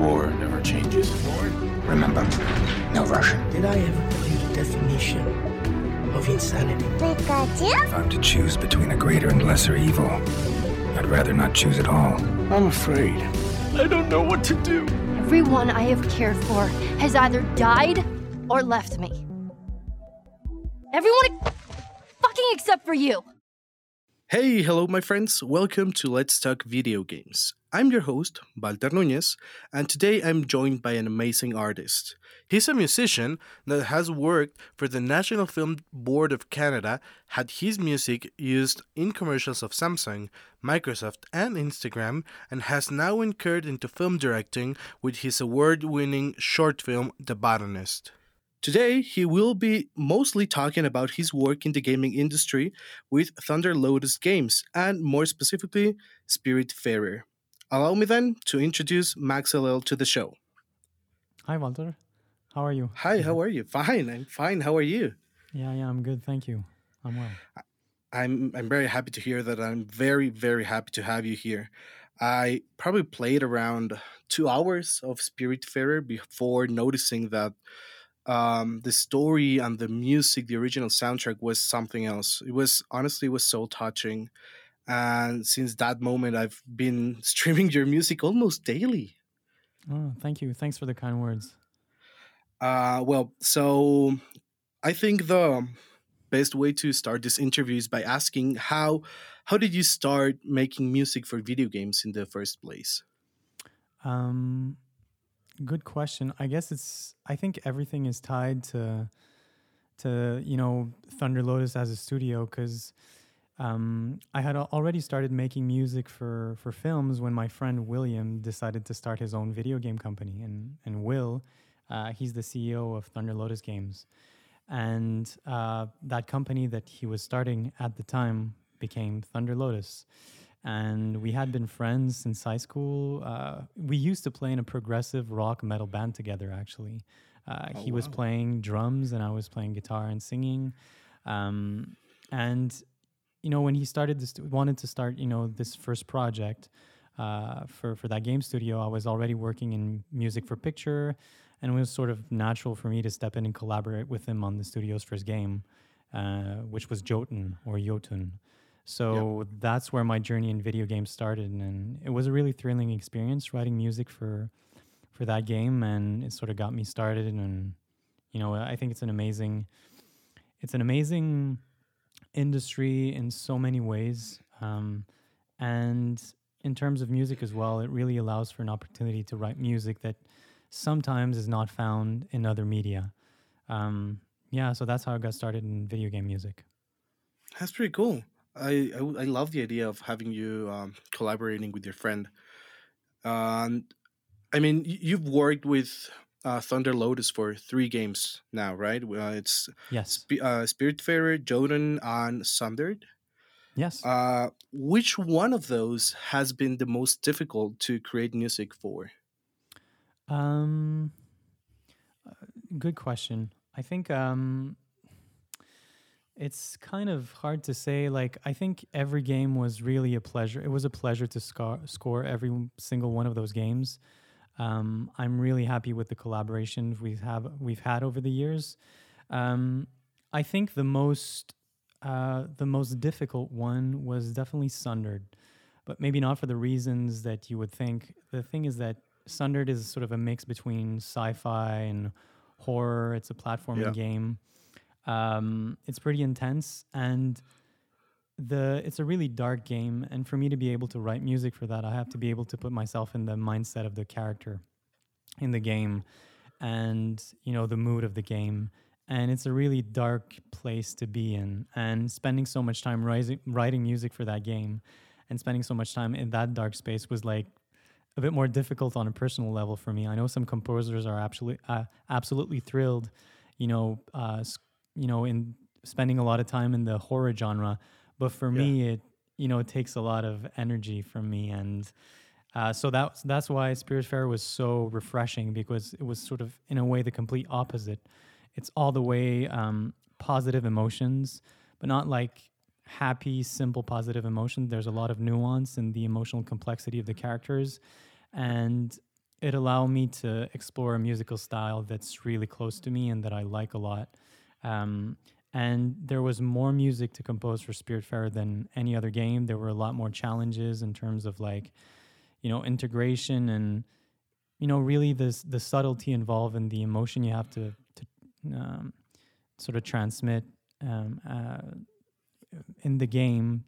War never changes. Remember, no Russian. Did I ever tell you the definition of insanity? If I'm to choose between a greater and lesser evil, I'd rather not choose at all. I'm afraid. I don't know what to do. Everyone I have cared for has either died or left me. Everyone fucking except for you. Hey, hello, my friends. Welcome to Let's Talk Video Games. I'm your host, Walter Nunez, and today I'm joined by an amazing artist. He's a musician that has worked for the National Film Board of Canada, had his music used in commercials of Samsung, Microsoft, and Instagram, and has now incurred into film directing with his award winning short film, The Botanist. Today, he will be mostly talking about his work in the gaming industry with Thunder Lotus Games, and more specifically, Spirit Spiritfarer. Allow me then to introduce Max LL to the show. Hi, Walter. How are you? Hi, how are you? Fine, I'm fine. How are you? Yeah, yeah, I'm good. Thank you. I'm well. I'm I'm very happy to hear that. I'm very very happy to have you here. I probably played around two hours of Spirit Spiritfarer before noticing that um, the story and the music, the original soundtrack was something else. It was honestly it was so touching, and since that moment, I've been streaming your music almost daily. Oh, thank you. Thanks for the kind words. Uh, well, so I think the best way to start this interview is by asking how how did you start making music for video games in the first place? Um, good question. I guess it's. I think everything is tied to to you know Thunder Lotus as a studio because um, I had already started making music for for films when my friend William decided to start his own video game company, and and Will, uh, he's the CEO of Thunder Lotus Games, and uh, that company that he was starting at the time became Thunder Lotus. And we had been friends since high school. Uh, we used to play in a progressive rock metal band together, actually. Uh, Oh, he was wow. playing drums and I was playing guitar and singing. Um, and you know, when he started this, wanted to start, you know, this first project uh, for for that game studio, I was already working in music for picture, and it was sort of natural for me to step in and collaborate with him on the studio's first game, uh, which was Jotun or Jotun. So that's where my journey in video games started, and it was a really thrilling experience writing music for for that game, and it sort of got me started. And you know, I think it's an amazing, it's an amazing industry in so many ways. Um, and in terms of music as well, it really allows for an opportunity to write music that sometimes is not found in other media. Um, yeah, so that's how I got started in video game music. That's pretty cool. I, I I love the idea of having you um, collaborating with your friend. And I mean, you've worked with uh, Thunder Lotus for three games now, right? Uh, it's Yes. Sp- uh, Spiritfarer, Jotun, and Sundered. Yes. Uh, which one of those has been the most difficult to create music for? Um, uh, good question. I think um, it's kind of hard to say. Like, I think every game was really a pleasure. It was a pleasure to score score every single one of those games. Um, I'm really happy with the collaborations we've have we've had over the years. Um, I think the most uh, the most difficult one was definitely Sundered, but maybe not for the reasons that you would think. The thing is that Sundered is sort of a mix between sci-fi and horror. It's a platforming Yeah. game. Um, it's pretty intense and the it's a really dark game and for me to be able to write music for that i have to be able to put myself in the mindset of the character in the game and you know the mood of the game. And it's a really dark place to be in and spending so much time writing, writing music for that game and spending so much time in that dark space was like a bit more difficult on a personal level for me. I know some composers are absolutely uh, absolutely thrilled you know uh, you know in spending a lot of time in the horror genre but for me it you know it takes a lot of energy from me and uh, so that's that's why Spiritfarer was so refreshing because it was sort of in a way the complete opposite. It's all the way um, positive emotions, but not like happy, simple positive emotions. There's a lot of nuance in the emotional complexity of the characters, and it allowed me to explore a musical style that's really close to me and that I like a lot. Um, and there was more music to compose for Spiritfarer than any other game. There were a lot more challenges in terms of like, you know, integration and you know really this the subtlety involved and the emotion you have to to um, sort of transmit um, uh, in the game,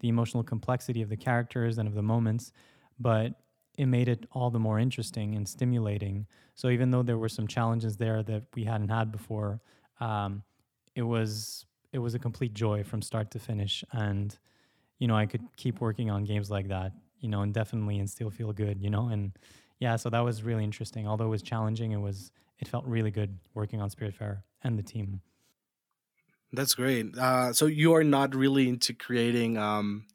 the emotional complexity of the characters and of the moments, but it made it all the more interesting and stimulating. So even though there were some challenges there that we hadn't had before, um, it was it was a complete joy from start to finish, and you know I could keep working on games like that, you know, indefinitely and still feel good, you know, and yeah, so that was really interesting. Although it was challenging, it was it felt really good working on Spiritfarer and the team. That's great. Uh, so you are not really into creating um,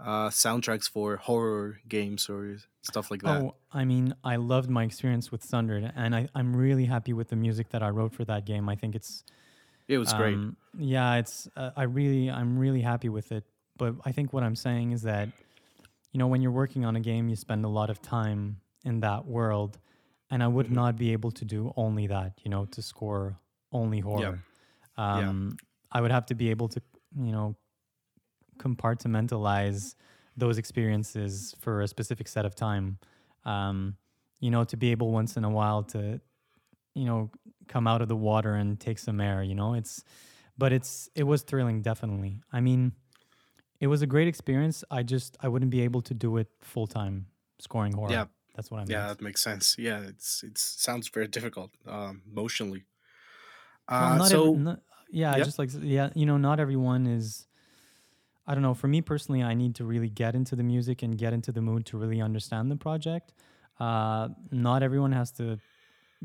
uh, soundtracks for horror games or stuff like that. Oh, I mean, I loved my experience with Sundered, and I, I'm really happy with the music that I wrote for that game. I think it's it was great. um, Yeah, it's uh, I really I'm really happy with it. But I think what I'm saying is that you know when you're working on a game, you spend a lot of time in that world, and I would Mhm. not be able to do only that. You know, to score only horror. Yeah. Um, I would have to be able to you know compartmentalize those experiences for a specific set of time. Um, you know, to be able once in a while to, you know, come out of the water and take some air. You know, it's, but it's it was thrilling, definitely. I mean, it was a great experience. I just I wouldn't be able to do it full time scoring horror. Yeah. that's what I mean. Yeah, that makes sense. Yeah, it's it sounds very difficult um, emotionally. Well, Uh, not so every, not- yeah, yeah. just like yeah, you know, not everyone is. I don't know. For me personally, I need to really get into the music and get into the mood to really understand the project. Uh, not everyone has to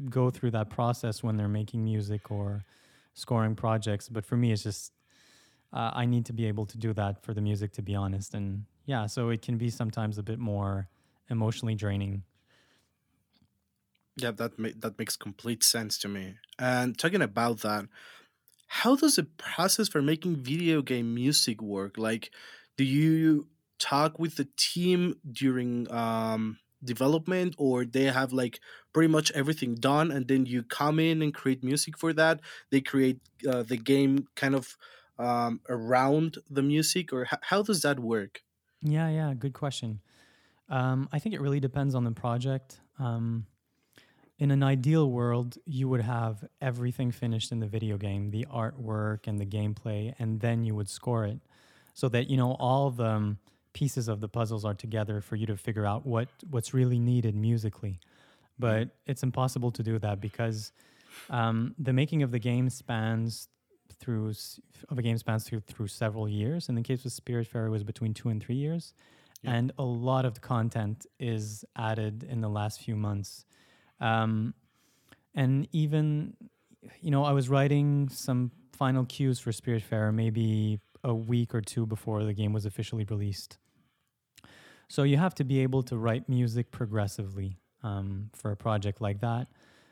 go through that process when they're making music or scoring projects. But for me, it's just uh, I need to be able to do that for the music, to be honest. And yeah, so it can be sometimes a bit more emotionally draining. yeah, that ma- that makes complete sense to me. And talking about that, how does the process for making video game music work? Like, do you talk with the team during um, development, or they have like pretty much everything done, and then you come in and create music for that? They create uh, the game kind of um, around the music, or how does that work? Yeah, yeah, good question. Um, I think it really depends on the project. Um, in an ideal world, you would have everything finished in the video game, the artwork and the gameplay, and then you would score it, so that you know all the um, pieces of the puzzles are together for you to figure out what what's really needed musically. But it's impossible to do that because um, the making of the game spans through of a game spans through through several years. In the case of Spiritfarer, it was between two and three years, Yeah. and a lot of the content is added in the last few months. Um, and even, you know, I was writing some final cues for Spiritfarer maybe a week or two before the game was officially released. So you have to be able to write music progressively um, for a project like that.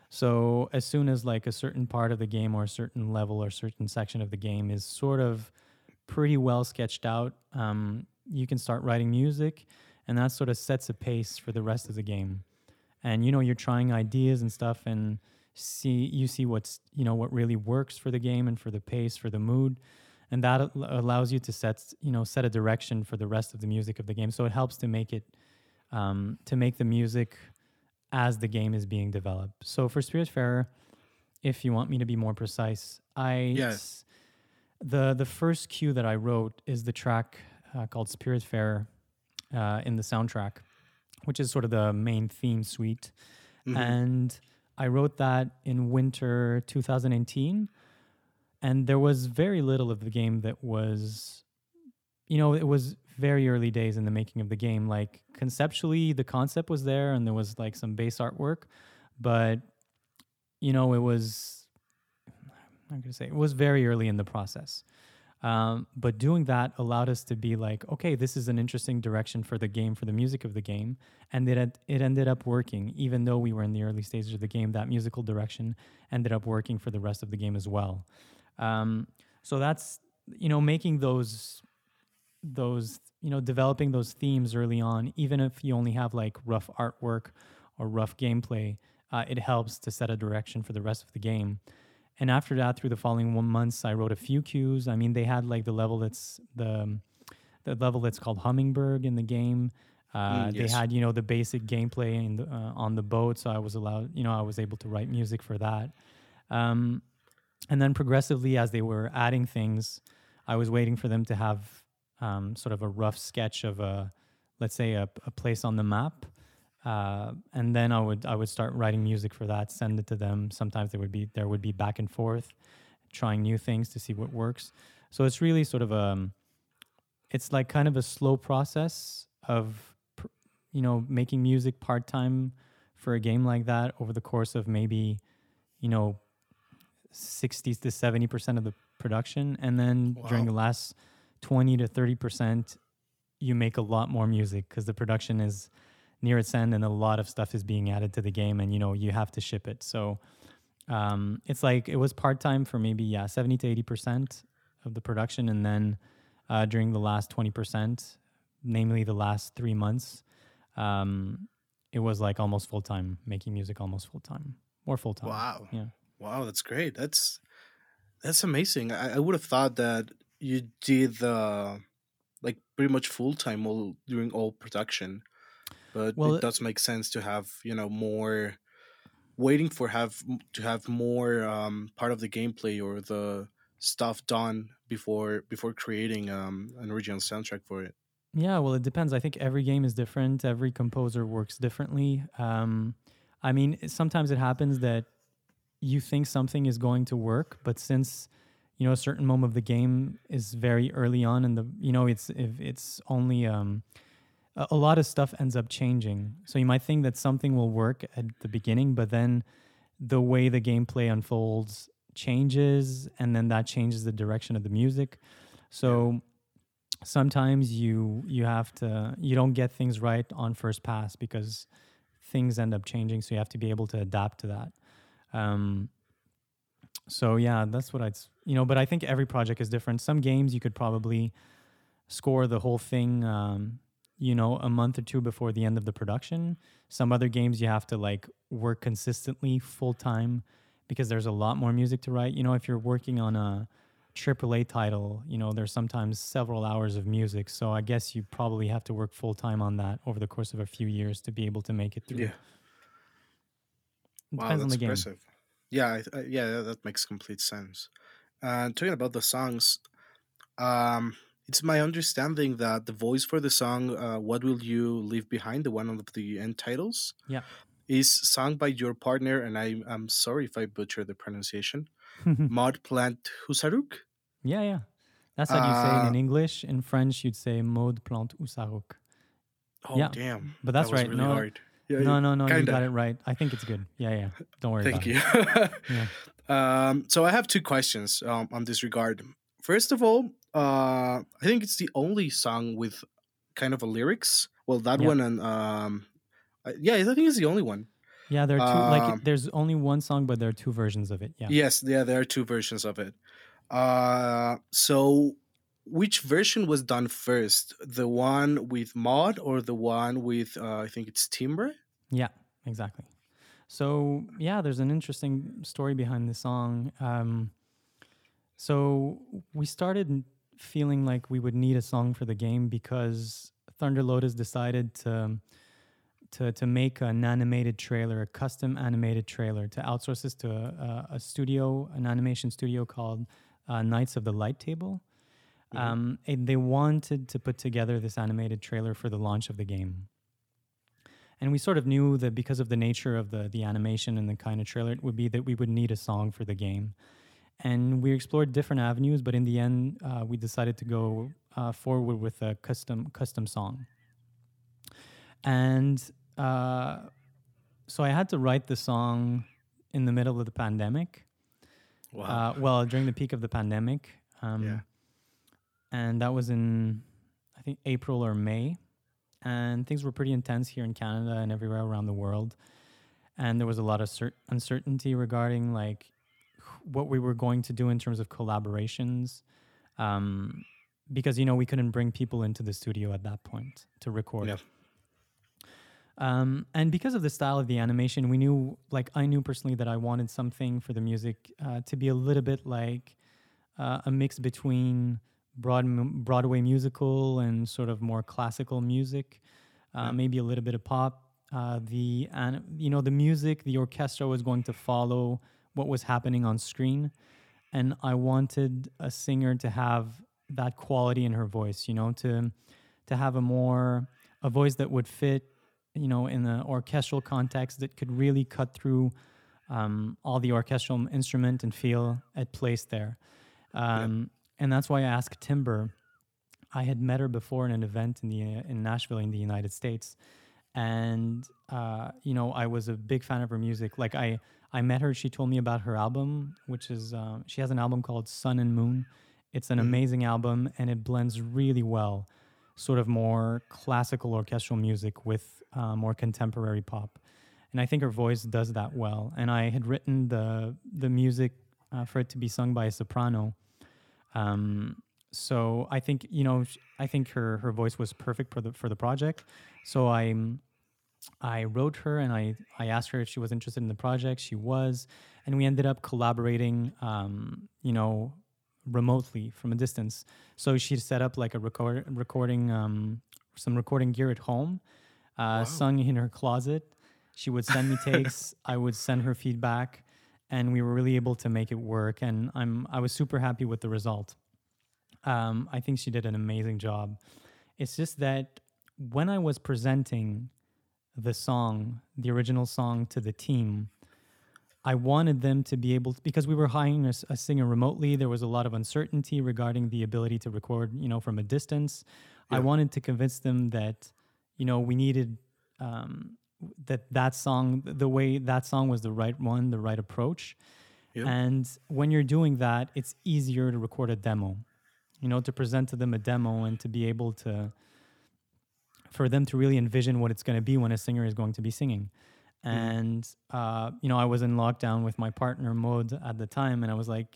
So as soon as like a certain part of the game or a certain level or certain section of the game is sort of pretty well sketched out, um, you can start writing music, and that sort of sets a pace for the rest of the game. And you know you're trying ideas and stuff, and see you see what's you know what really works for the game and for the pace for the mood, and that al- allows you to set you know set a direction for the rest of the music of the game. So it helps to make it um, to make the music as the game is being developed. So for Spiritfarer, if you want me to be more precise, I yes the the first cue that I wrote is the track uh, called Spiritfarer uh, in the soundtrack, which is sort of the main theme suite, Mhm. and I wrote that in winter 2018, and there was very little of the game that was, you know, it was very early days in the making of the game. Like conceptually, the concept was there, and there was like some base artwork, but you know, it was I'm going to say it was very early in the process. Um, but doing that allowed us to be like, okay, this is an interesting direction for the game, for the music of the game, and it had, it ended up working. Even though we were in the early stages of the game, that musical direction ended up working for the rest of the game as well. Um, so that's you know making those those you know developing those themes early on, even if you only have like rough artwork or rough gameplay, uh, it helps to set a direction for the rest of the game. And after that, through the following one months, I wrote a few cues. I mean, they had like the level that's the the level that's called Hummingbird in the game. Uh, Mm, They had you know the basic gameplay in the, uh, on the boat, so I was allowed you know I was able to write music for that. Um, and then progressively, as they were adding things, I was waiting for them to have um, sort of a rough sketch of a, let's say, a, a place on the map, uh, and then I would I would start writing music for that, send it to them. Sometimes there would be there would be back and forth, trying new things to see what works. So it's really sort of a, it's like kind of a slow process of, pr- you know, making music part time for a game like that over the course of maybe, you know, 60 to 70% of the production. And then during the last 20 to 30%, you make a lot more music because the production is near its end and a lot of stuff is being added to the game and, you know, you have to ship it. So um, it's like it was part time for maybe, yeah, 70 to 80% of the production. And then uh, during the last 20%, namely the last three months, um, it was like almost full time, making music almost full time or full time. Wow. Yeah. Wow, that's great. That's that's amazing. I, I would have thought that you did uh, like pretty much full time all during all production, but Well, it does make sense to have you know more waiting for have to have more um, part of the gameplay or the stuff done before before creating um, an original soundtrack for it. Yeah, well, it depends. I think every game is different. Every composer works differently. Um, I mean, sometimes it happens that you think something is going to work, but since you know a certain moment of the game is very early on, and the you know it's if it's only um, a, lot of stuff ends up changing. So you might think that something will work at the beginning, but then the way the gameplay unfolds changes, and then that changes the direction of the music. So sometimes you you have to you don't get things right on first pass because things end up changing so you have to be able to adapt to that um so yeah that's what i'd you know but i think every project is different some games you could probably score the whole thing um you know a month or two before the end of the production some other games you have to like work consistently full time because there's a lot more music to write you know if you're working on a AAA title, you know, there's sometimes several hours of music. So I guess you probably have to work full time on that over the course of a few years to be able to make it through. Yeah. Wow, depends that's the game. impressive. Yeah, I, I, yeah, that- that makes complete sense. And talking about the songs, um, it's my understanding that the voice for the song uh, "What Will You Leave Behind," the one of the end titles, Yeah. is sung by your partner, and I, I'm sorry if I butcher the pronunciation, Maud Plante Husaruk. yeah, yeah. That's how you say it Uh, in English. In French, you'd say Maud Plante Husaruk. Oh Yeah, damn! but that's that right. Really No, hard. Yeah, no, no, no. You kinda. got it right. I think it's good. Yeah, yeah. Don't worry Thank about you. Yeah. um, so I have two questions um, on this regard. First of all, uh, I think it's the only song with kind of a lyrics. Well, that Yeah. one and um, yeah, I think it's the only one. Yeah, there are two. like, Um, there's only one song, but there are two versions of it. Yeah. Yes, yeah, there are two versions of it. Uh, so which version was done first? The one with Maud or the one with uh, I think it's timbre? Yeah, exactly. So yeah, there's an interesting story behind the song. Um, so we started feeling like we would need a song for the game because Thunder Lotus decided to to to make an animated trailer, a custom animated trailer, to outsource this to a, a, a studio, an animation studio called uh, Knights of the Light Table. Um, and they wanted to put together this animated trailer for the launch of the game. And we sort of knew that because of the nature of the the animation and the kind of trailer it would be that we would need a song for the game and we explored different avenues but in the end uh, we decided to go uh, forward with a custom custom song and uh, so i had to write the song in the middle of the pandemic Wow. uh, well during the peak of the pandemic um, Yeah. and that was in i think april or may and things were pretty intense here in canada and everywhere around the world and there was a lot of cer- uncertainty regarding like what we were going to do in terms of collaborations um, because you know we couldn't bring people into the studio at that point to record Yeah. Um, and because of the style of the animation, we knew, like, I knew personally that I wanted something for the music uh, to be a little bit like uh, a mix between Broad, Broadway musical and sort of more classical music, uh, maybe a little bit of pop. Uh, the and you know the music, the orchestra was going to follow what was happening on screen, and I wanted a singer to have that quality in her voice. You know, to to have a more a voice that would fit, you know, in the orchestral context that could really cut through um, all the orchestral instrument and feel at place there. Um, And that's why I asked Timbre. I had met her before in an event in the in Nashville in the United States, and uh, you know I was a big fan of her music. Like I I met her. She told me about her album, which is uh, she has an album called Sun and Moon. It's an amazing album, and it blends really well, sort of more classical orchestral music with uh, more contemporary pop. And I think her voice does that well. And I had written the the music uh, for it to be sung by a soprano. Um, so I think you know I think her her voice was perfect for the for the project. So I I wrote her and I I asked her if she was interested in the project. She was, and we ended up collaborating. Um, you know, remotely from a distance. So she set up like a record recording um, some recording gear at home, uh, sung in her closet. She would send me takes. I would send her feedback, and we were really able to make it work. And I'm I was super happy with the result. Um, I think she did an amazing job. It's just that when I was presenting the song, the original song to the team, I wanted them to be able to, because we were hiring a singer remotely. There was a lot of uncertainty regarding the ability to record, you know, from a distance. I wanted to convince them that, you know, we needed um, that that song, the way that song was the right one, the right approach. Yeah. And when you're doing that, it's easier to record a demo, you know, to present to them a demo and to be able to, for them to really envision what it's going to be when a singer is going to be singing. And, uh, you know, I was in lockdown with my partner, Maud, at the time, and I was like,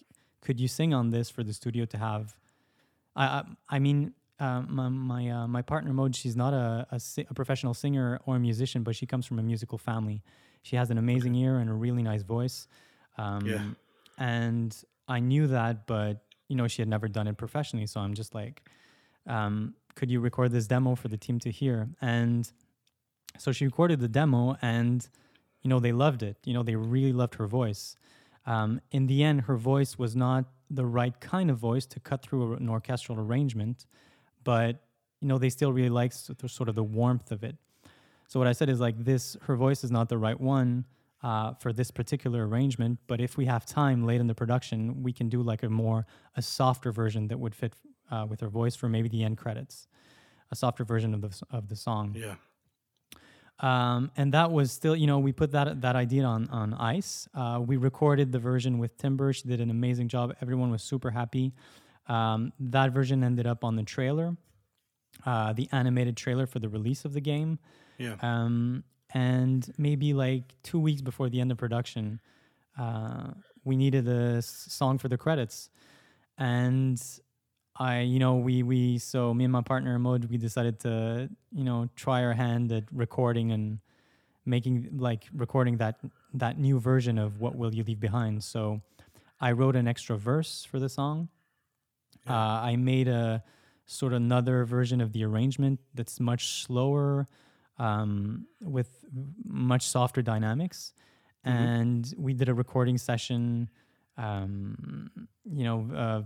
could you sing on this for the studio to have? I, I, I mean, uh, my my, uh, my partner Maud, she's not a, a, si- a professional singer or a musician, but she comes from a musical family. She has an amazing ear and a really nice voice. Um, Yeah. And I knew that, but you know, she had never done it professionally. So I'm just like, um, could you record this demo for the team to hear? And so she recorded the demo, and you know, they loved it. You know, they really loved her voice. Um, in the end, her voice was not the right kind of voice to cut through an orchestral arrangement, but you know, they still really liked sort of the warmth of it. So what I said is like this: her voice is not the right one uh, for this particular arrangement, but if we have time late in the production, we can do like a more a softer version that would fit uh, with her voice for maybe the end credits, a softer version of the of the song. Yeah. Um, and that was still, you know, we put that that idea on on ice. Uh, we recorded the version with Timbre. She did an amazing job. Everyone was super happy. Um, that version ended up on the trailer, uh, the animated trailer for the release of the game. Yeah. Um, and maybe like two weeks before the end of production, uh, we needed a song for the credits. And I, you know, we we so me and my partner Maud, we decided to, you know, try our hand at recording and making like recording that that new version of what will you leave behind. So I wrote an extra verse for the song. Uh, I made a sort of another version of the arrangement that's much slower, um, with much softer dynamics. And we did a recording session, um, you know, uh,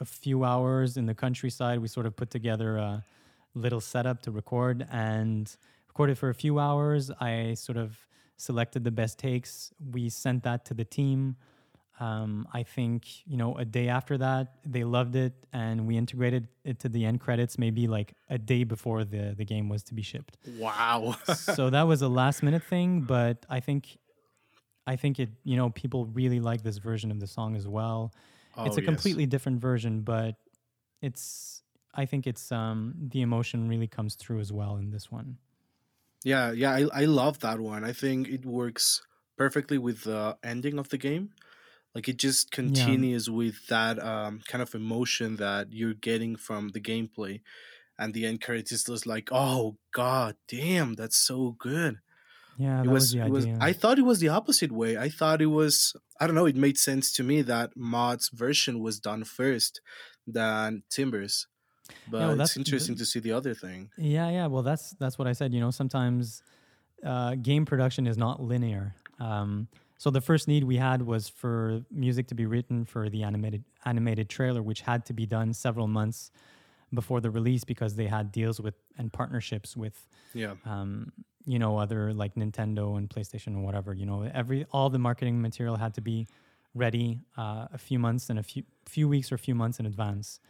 a few hours in the countryside. We sort of put together a little setup to record and recorded for a few hours. I sort of selected the best takes. We sent that to the team. Um, I think you know a day after that they loved it, and we integrated it to the end credits maybe like a day before the the game was to be shipped. Wow. so that was a last minute thing, but I think I think it you know people really like this version of the song as well. It's Oh, a yes. completely different version, but it's I think it's um the emotion really comes through as well in this one. Yeah, yeah, I, I love that one. I think it works perfectly with the ending of the game. Like it just continues with that um, kind of emotion that you're getting from the gameplay. and the end credits was like, oh god damn, that's so good. Yeah, it was, was, it was. I thought it was the opposite way. I thought it was I don't know, it made sense to me that Maud's version was done first than Timbre's. But it's that's- interesting to see the other thing. Yeah, yeah. Well, that's that's what I said. You know, sometimes uh, game production is not linear. Um, so the first need we had was for music to be written for the animated animated trailer, which had to be done several months before the release because they had deals with and partnerships with Yeah. um, you know, other like Nintendo and PlayStation or whatever. You know, every all the marketing material had to be ready uh, a few months and a few few weeks or a few months in advance.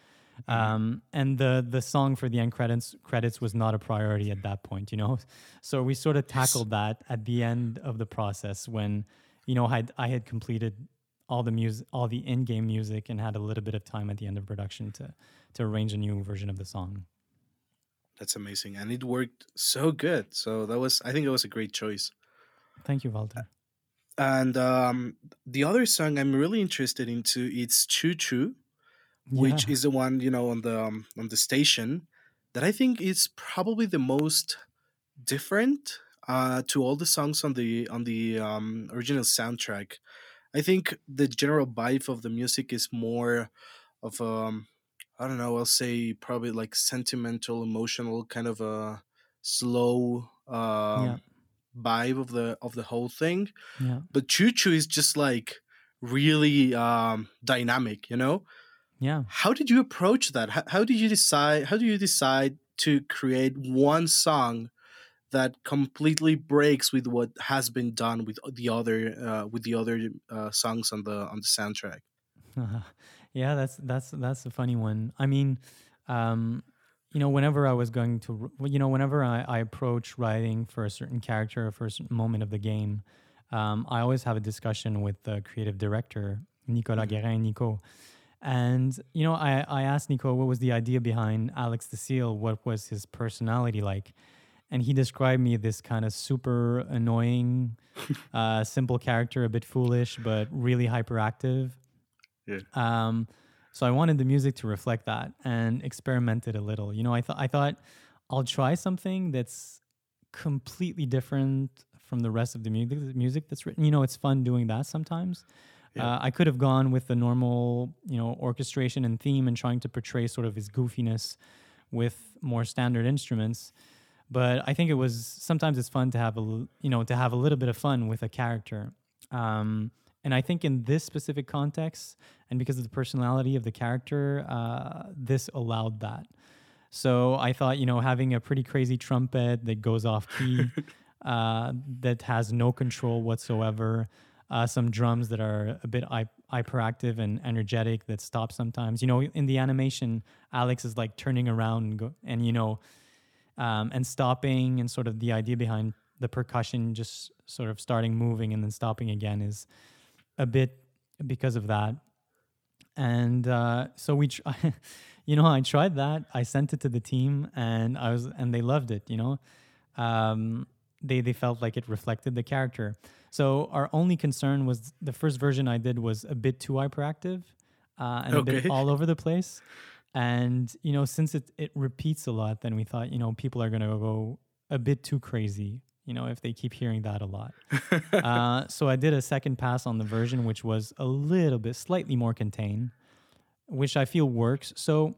Um, and the the song for the end credits credits was not a priority at that point. You know, so we sort of tackled that at the end of the process when you know I had, I had completed all the music, all the in-game music, and had a little bit of time at the end of production to to arrange a new version of the song. That's amazing. And it worked so good. So that was I think it was a great choice. Thank you, Walter. And um the other song I'm really interested into it's Choo Choo, which Yeah. is the one, you know, on the um, on the station that I think is probably the most different uh to all the songs on the on the um original soundtrack. I think the general vibe of the music is more of um I don't know, I'll say probably like sentimental, emotional kind of a slow um Yeah. vibe of the of the whole thing yeah. but choo choo is just like really um dynamic you know Yeah. how did you approach that how, how did you decide how do you decide to create one song that completely breaks with what has been done with the other uh, with the other uh, songs on the on the soundtrack yeah, that's that's that's a funny one. I mean, um, you know, whenever I was going to, you know, whenever I, I approach writing for a certain character or for a certain moment of the game, um, I always have a discussion with the creative director, Nicolas Guérin, Nico. And, you know, I, I asked Nico what was the idea behind Alex the Seal, what was his personality like? And he described me this kind of super annoying, uh, simple character, a bit foolish, but really hyperactive. Yeah. Um, so I wanted the music to reflect that and experimented a little. You know, I thought I thought I'll try something that's completely different from the rest of the music music that's written. You know, it's fun doing that sometimes. Yeah. Uh, I could have gone with the normal, you know, orchestration and theme and trying to portray sort of his goofiness with more standard instruments. But I think it was sometimes it's fun to have a you know to have a little bit of fun with a character. Um, and I think in this specific context, and because of the personality of the character, uh, this allowed that. So I thought, you know, having a pretty crazy trumpet that goes off key, uh, that has no control whatsoever, uh, some drums that are a bit hy- hyperactive and energetic that stop sometimes. You know, in the animation, Alex is like turning around and, go, and you know, um, and stopping, and sort of the idea behind the percussion just sort of starting moving and then stopping again is a bit because of that. And uh, so we, tr- you know, I tried that. I sent it to the team, and I was, and they loved it. You know, um, they they felt like it reflected the character. So our only concern was the first version I did was a bit too hyperactive uh, and a bit all over the place. And you know, since it it repeats a lot, then we thought, you know, people are gonna go a bit too crazy. You know, if they keep hearing that a lot. uh, so I did a second pass on the version, which was a little bit slightly more contained, which I feel works. So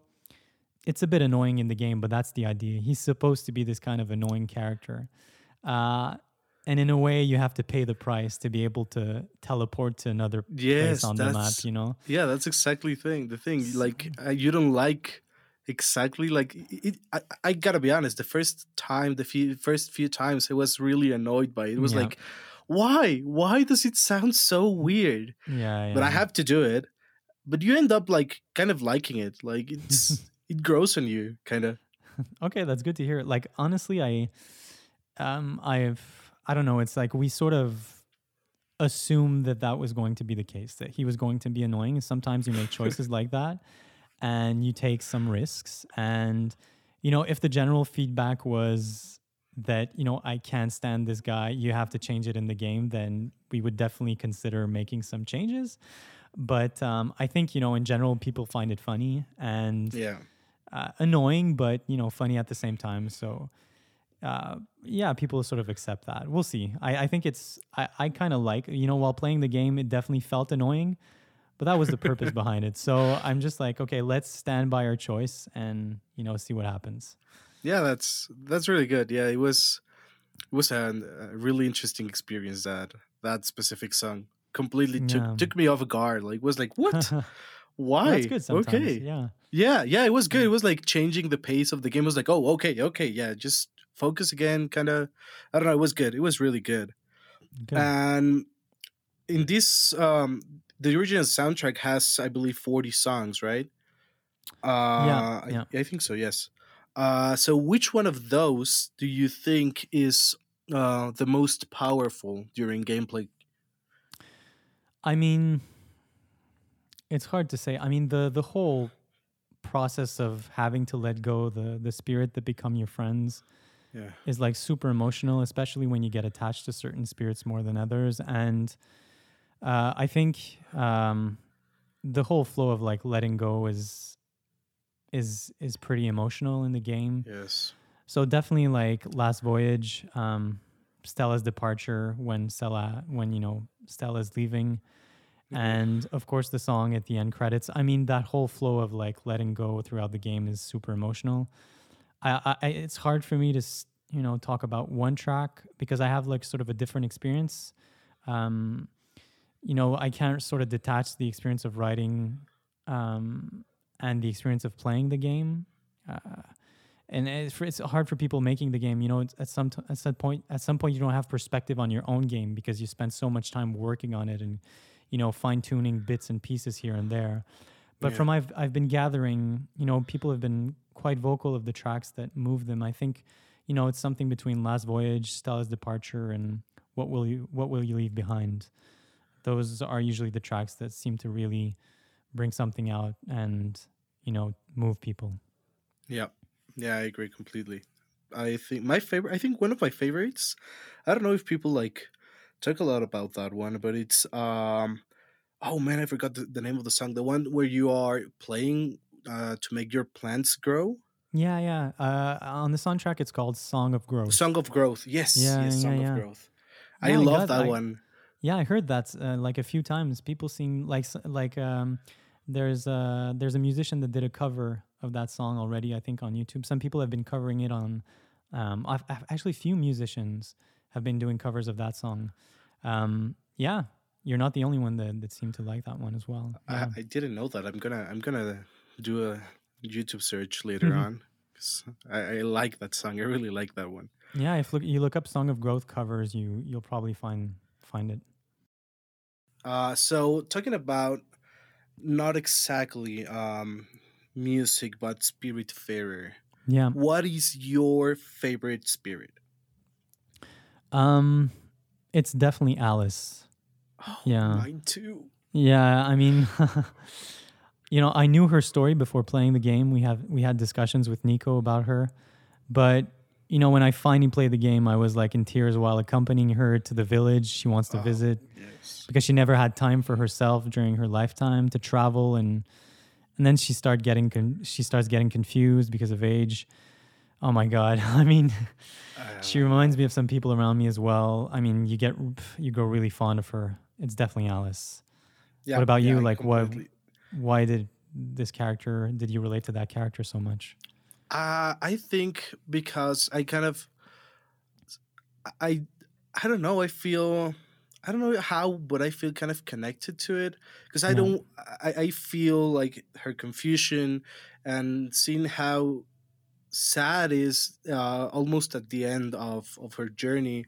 it's a bit annoying in the game, but that's the idea. He's supposed to be this kind of annoying character. Uh, and in a way, you have to pay the price to be able to teleport to another Yes, place on the map, you know? yeah that's exactly the thing the thing like uh, you don't like exactly like it, I, I gotta be honest the first time the few first few times i was really annoyed by it it was Yeah. like why why does it sound so weird Yeah, yeah. but i have to do it but you end up like kind of liking it like it's it grows on you kind of Okay, that's good to hear. Like honestly, I um I've I don't know, it's like we sort of assumed that that was going to be the case that he was going to be annoying sometimes you make choices like that and you take some risks and you know, if the general feedback was that, you know, I can't stand this guy, you have to change it in the game, then we would definitely consider making some changes. But um, I think, you know, in general, people find it funny and yeah uh, annoying, but you know, funny at the same time. So, uh, yeah, people sort of accept that. We'll see. I, I think it's I, I kind of like you know while playing the game, it definitely felt annoying, but that was the purpose behind it. So I'm just like, okay, let's stand by our choice and you know see what happens. Yeah, that's that's really good. Yeah, it was it was a, a really interesting experience that that specific song completely took Yeah. took me off guard. Like was like what? Why? Well, that's good. Okay. Yeah. Yeah, yeah, it was good. It was like changing the pace of the game. It was like, oh, okay, okay, yeah, just focus again. Kind of, I don't know. It was good. It was really good. Good. And in this, um, the original soundtrack has, I believe, forty songs, right? Uh, yeah. I, I think so. Yes. Uh, so which one of those do you think is uh, the most powerful during gameplay? I mean, it's hard to say. I mean, the the whole process of having to let go the the spirit that become your friends Yeah. is like super emotional, especially when you get attached to certain spirits more than others. And uh, I think um, the whole flow of like letting go is is is pretty emotional in the game. Yes. So definitely like Last Voyage, um, Stella's departure when Stella when you know Stella's leaving, and of course the song at the end credits. I mean that whole flow of like letting go throughout the game is super emotional. I, I it's hard for me to you know talk about one track because I have like sort of a different experience. Um, you know I can't sort of detach the experience of writing um, and the experience of playing the game. Uh, and it's, for, it's hard for people making the game. You know, it's at some t- at some point at some point you don't have perspective on your own game because you spend so much time working on it and you know fine tuning bits and pieces here and there. But Yeah. from I've I've been gathering, you know, people have been quite vocal of the tracks that move them. I think, you know, it's something between Last Voyage, Stella's Departure, and What Will You What Will You Leave Behind. Those are usually the tracks that seem to really bring something out and you know move people. Yeah, yeah, I agree completely. I think my favorite. I think one of my favorites. I don't know if people like talk a lot about that one, but it's um. Oh man, I forgot the, the name of the song. The one where you are playing uh, to make your plants grow. Yeah, yeah. Uh, on the soundtrack, it's called "Song of Growth." Song of Growth. Yes, Yeah, yes, yeah, Song yeah. of Growth. I love got- that I- one. Yeah, I heard that uh, like a few times. People seem like like um, there's a there's a musician that did a cover of that song already. I think on YouTube. Some people have been covering it on. Um, I've, I've actually few musicians have been doing covers of that song. Um, yeah, you're not the only one that, that seemed to like that one as well. Yeah. I, I didn't know that. I'm gonna I'm gonna do a YouTube search later Mhm. on. 'cause I, I like that song. I really like that one. Yeah, if look, you look up "Song of Growth" covers, you you'll probably find find it. Uh, so talking about not exactly um, music, but spiritfarer. Yeah. What is your favorite spirit? Um, it's definitely Alice. Oh, Yeah. mine too. Yeah, I mean, you know, I knew her story before playing the game. We have we had discussions with Nico about her, but you know, when I finally played the game, I was like in tears while accompanying her to the village she wants to Oh, visit Yes. because she never had time for herself during her lifetime to travel and and then she start getting con- she starts getting confused because of age. Oh my god. I mean, she reminds me of some people around me as well. I mean, you get you grow really fond of her. It's definitely Alice. Yeah, what about you? yeah, Like, what- Why did this character did you relate to that character so much? Uh, I think because I kind of, I, I don't know. I feel, I don't know how, but I feel kind of connected to it because I Yeah. don't. I, I feel like her confusion and seeing how sad is uh, almost at the end of of her journey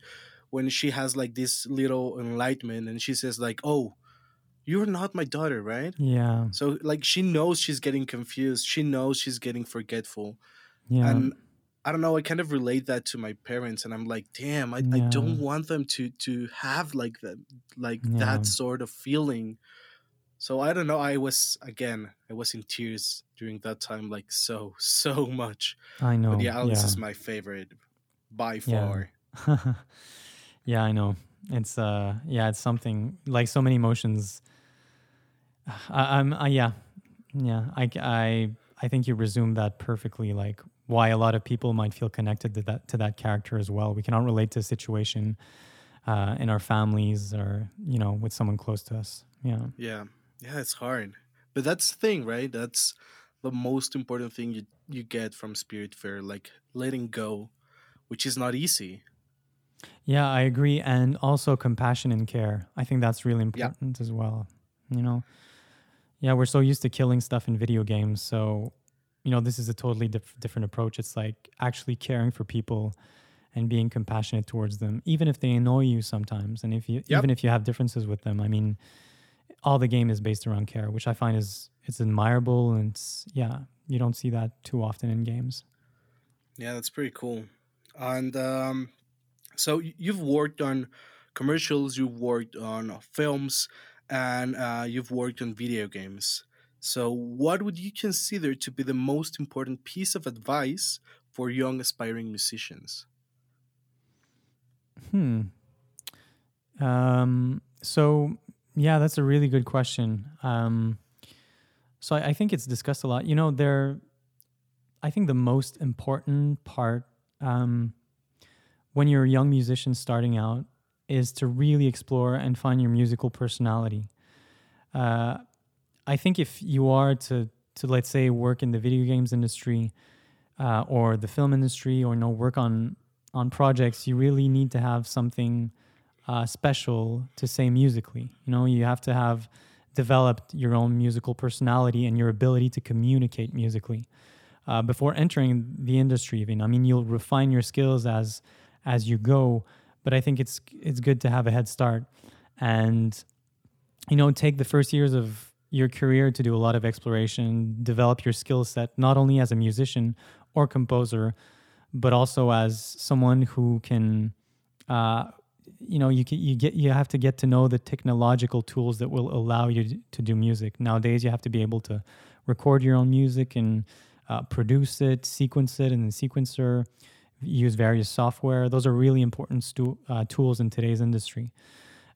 when she has like this little enlightenment and she says like, "Oh, you're not my daughter, right?" Yeah. So like she knows she's getting confused. She knows she's getting forgetful Yeah. and I don't know. I kind of relate that to my parents, and I'm like, damn, I, I don't want them to to have like that like Yeah. that sort of feeling. So I don't know. I was again, I was in tears during that time, like so so much. I know. But yeah, Alice yeah. is my favorite by Yeah. far. yeah, I know. It's uh yeah, it's something like so many emotions. I, I'm uh, yeah. Yeah, I, I I think you resumed that perfectly. Like why a lot of people might feel connected to that to that character as well. We cannot relate to a situation uh, in our families or you know with someone close to us. Yeah. Yeah. Yeah, it's hard. But that's the thing, right? That's the most important thing you you get from Spiritfarer, like letting go, which is not easy. Yeah, I agree. And also compassion and care. I think that's really Yeah. important as well. You know, yeah, we're so used to killing stuff in video games. So, you know, this is a totally diff- different approach. It's like actually caring for people and being compassionate towards them, even if they annoy you sometimes. And if you, Yep. even if you have differences with them, I mean, all the game is based around care, which I find is, it's admirable. And it's, yeah, you don't see that too often in games. Yeah, that's pretty cool. And um, so you've worked on commercials, you've worked on films, and uh, you've worked on video games. So, what would you consider to be the most important piece of advice for young aspiring musicians? Hmm. Um, so yeah, that's a really good question. Um, so I, I think it's discussed a lot. You know, there. I think the most important part um, when you're a young musician starting out is to really explore and find your musical personality. Uh, I think if you are to to let's say work in the video games industry uh, or the film industry or you know work on on projects, you really need to have something uh, special to say musically. You know, you have to have developed your own musical personality and your ability to communicate musically uh, before entering the industry. Even I mean, you'll refine your skills as as you go, but I think it's it's good to have a head start. And you know take the first years of your career to do a lot of exploration, develop your skill set not only as a musician or composer, but also as someone who can uh, you know you you get you have to get to know the technological tools that will allow you to- to do music. Nowadays you have to be able to record your own music and uh, produce it sequence it in the sequencer use various software. Those are really important stu- uh, tools in today's industry.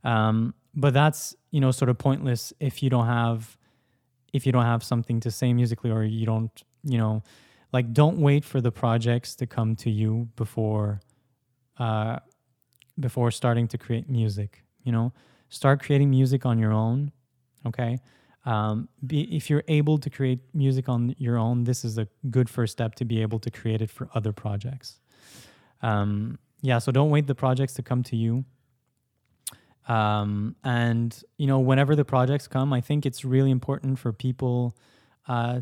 Um, but that's you know sort of pointless if you don't have if you don't have something to say musically or you don't you know like don't wait for the projects to come to you before uh, before starting to create music you know? Start creating music on your own okay? Um, be, if you're able to create music on your own this is a good first step to be able to create it for other projects um, yeah so don't wait the projects to come to you. Um, and you know whenever the projects come i think it's really important for people uh,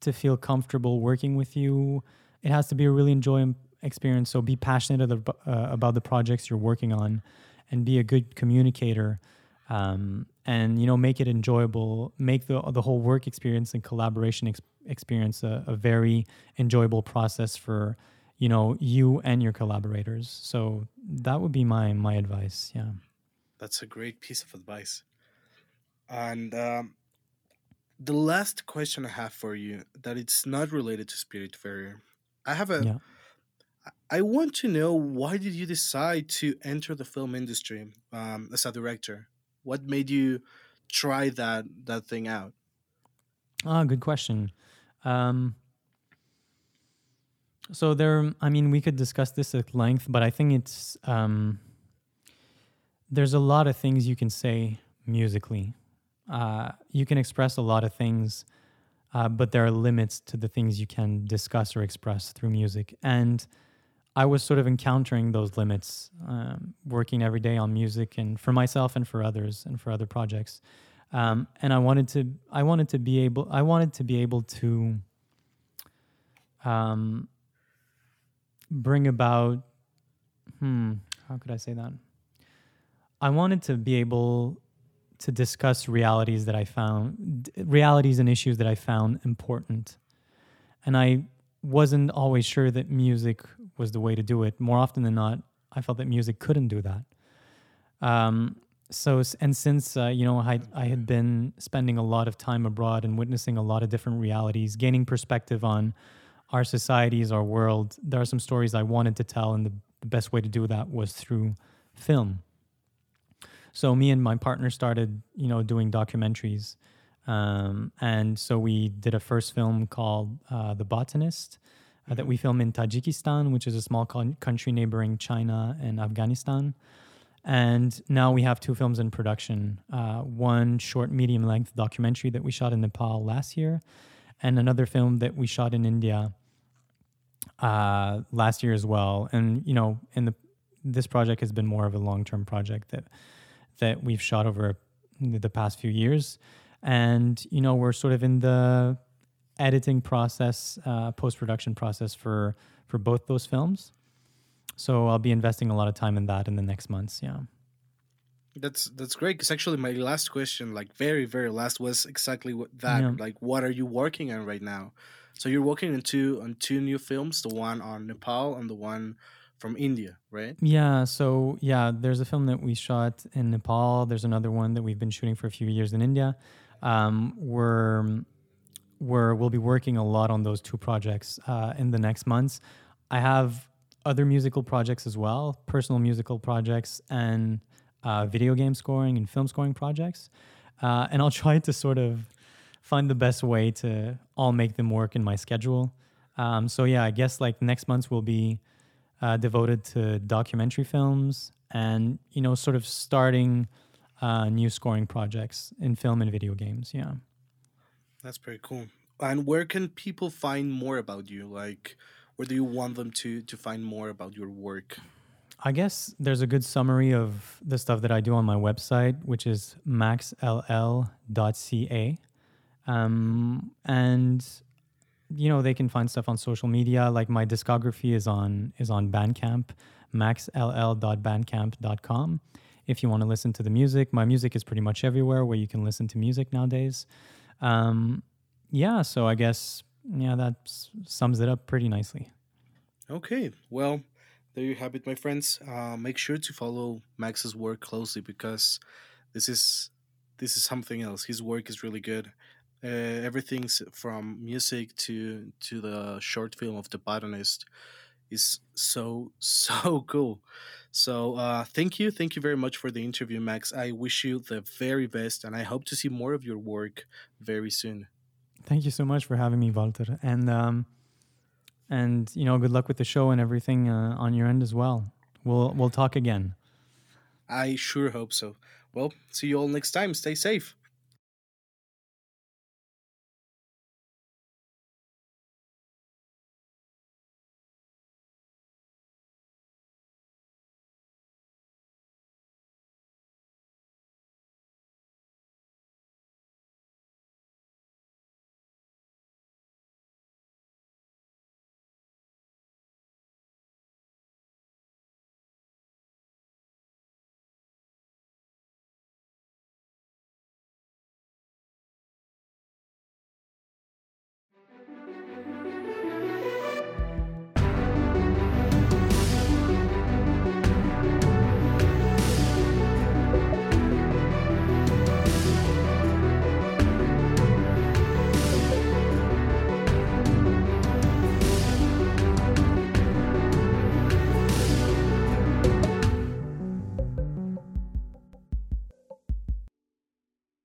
to feel comfortable working with you. It has to be a really enjoyable experience so be passionate the, uh, about the projects you're working on and be a good communicator um, and you know make it enjoyable. Make the, the whole work experience and collaboration ex- experience a, a very enjoyable process for you know you and your collaborators so that would be my my advice yeah That's a great piece of advice. And um, the last question I have for you that it's not related to Spiritfarer. I have a. Yeah. I want to know why did you decide to enter the film industry um, as a director? What made you try that that thing out? Ah, good question. Um, so there, I mean, we could discuss this at length, but I think it's um, there's a lot of things you can say musically. Uh, you can express a lot of things, uh, but there are limits to the things you can discuss or express through music. And I was sort of encountering those limits, um, working every day on music, and for myself and for others, and for other projects. Um, and I wanted to, I wanted to be able, I wanted to be able to um, bring about, hmm, how could I say that? I wanted to be able to discuss realities that I found, realities and issues that I found important. And I wasn't always sure that music was the way to do it. More often than not, I felt that music couldn't do that. Um, so, and since, uh, you know, I, I had been spending a lot of time abroad and witnessing a lot of different realities, gaining perspective on our societies, our world, there are some stories I wanted to tell. And the, the best way to do that was through film. So me and my partner started, you know, doing documentaries Um, and so we did a first film called uh, The Botanist uh, that we filmed in Tajikistan, which is a small con- country neighboring China and Afghanistan. And now we have two films in production uh, one short, medium length documentary that we shot in Nepal last year, and another film that we shot in India uh, last year as well. And, you know, in the this project has been more of a long term project that that we've shot over the past few years. And, you know, we're sort of in the editing process, uh, post production process for for both those films. So I'll be investing a lot of time in that in the next months. Yeah. That's that's great. Because actually, my last question, like very very last, was exactly what that. Yeah. Like, what are you working on right now? So you're working on two on two new films, the one on Nepal and the one from India, right? Yeah. So yeah, there's a film that we shot in Nepal. There's another one that we've been shooting for a few years in India. Um, we're we're we'll be working a lot on those two projects uh, in the next months. I have other musical projects as well, personal musical projects and uh, video game scoring and film scoring projects. Uh, and I'll try to sort of find the best way to all make them work in my schedule. Um, so yeah, I guess like next months will be uh, devoted to documentary films and you know sort of starting uh, new scoring projects in film and video games. Yeah. That's pretty cool. And where can people find more about you? Like, where do you want them to to find more about your work? I guess there's a good summary of the stuff that I do on my website, which is maxll.ca. Um, and you know, they can find stuff on social media. Like my discography is on is on Bandcamp, maxll.bandcamp.com. If you want to listen to the music, my music is pretty much everywhere where you can listen to music nowadays. Um, yeah, so I guess yeah, that sums it up pretty nicely. Okay, well, there you have it, my friends. Uh, make sure to follow Max's work closely because this is this is something else. His work is really good. Uh, everything's from music to to the short film of the botanist is so so cool. So uh, thank you, thank you very much for the interview, Max. I wish you the very best, and I hope to see more of your work very soon. Thank you so much for having me, Walter. And um, and you know, good luck with the show and everything uh, on your end as well. We'll we'll talk again. I sure hope so. Well, see you all next time. Stay safe.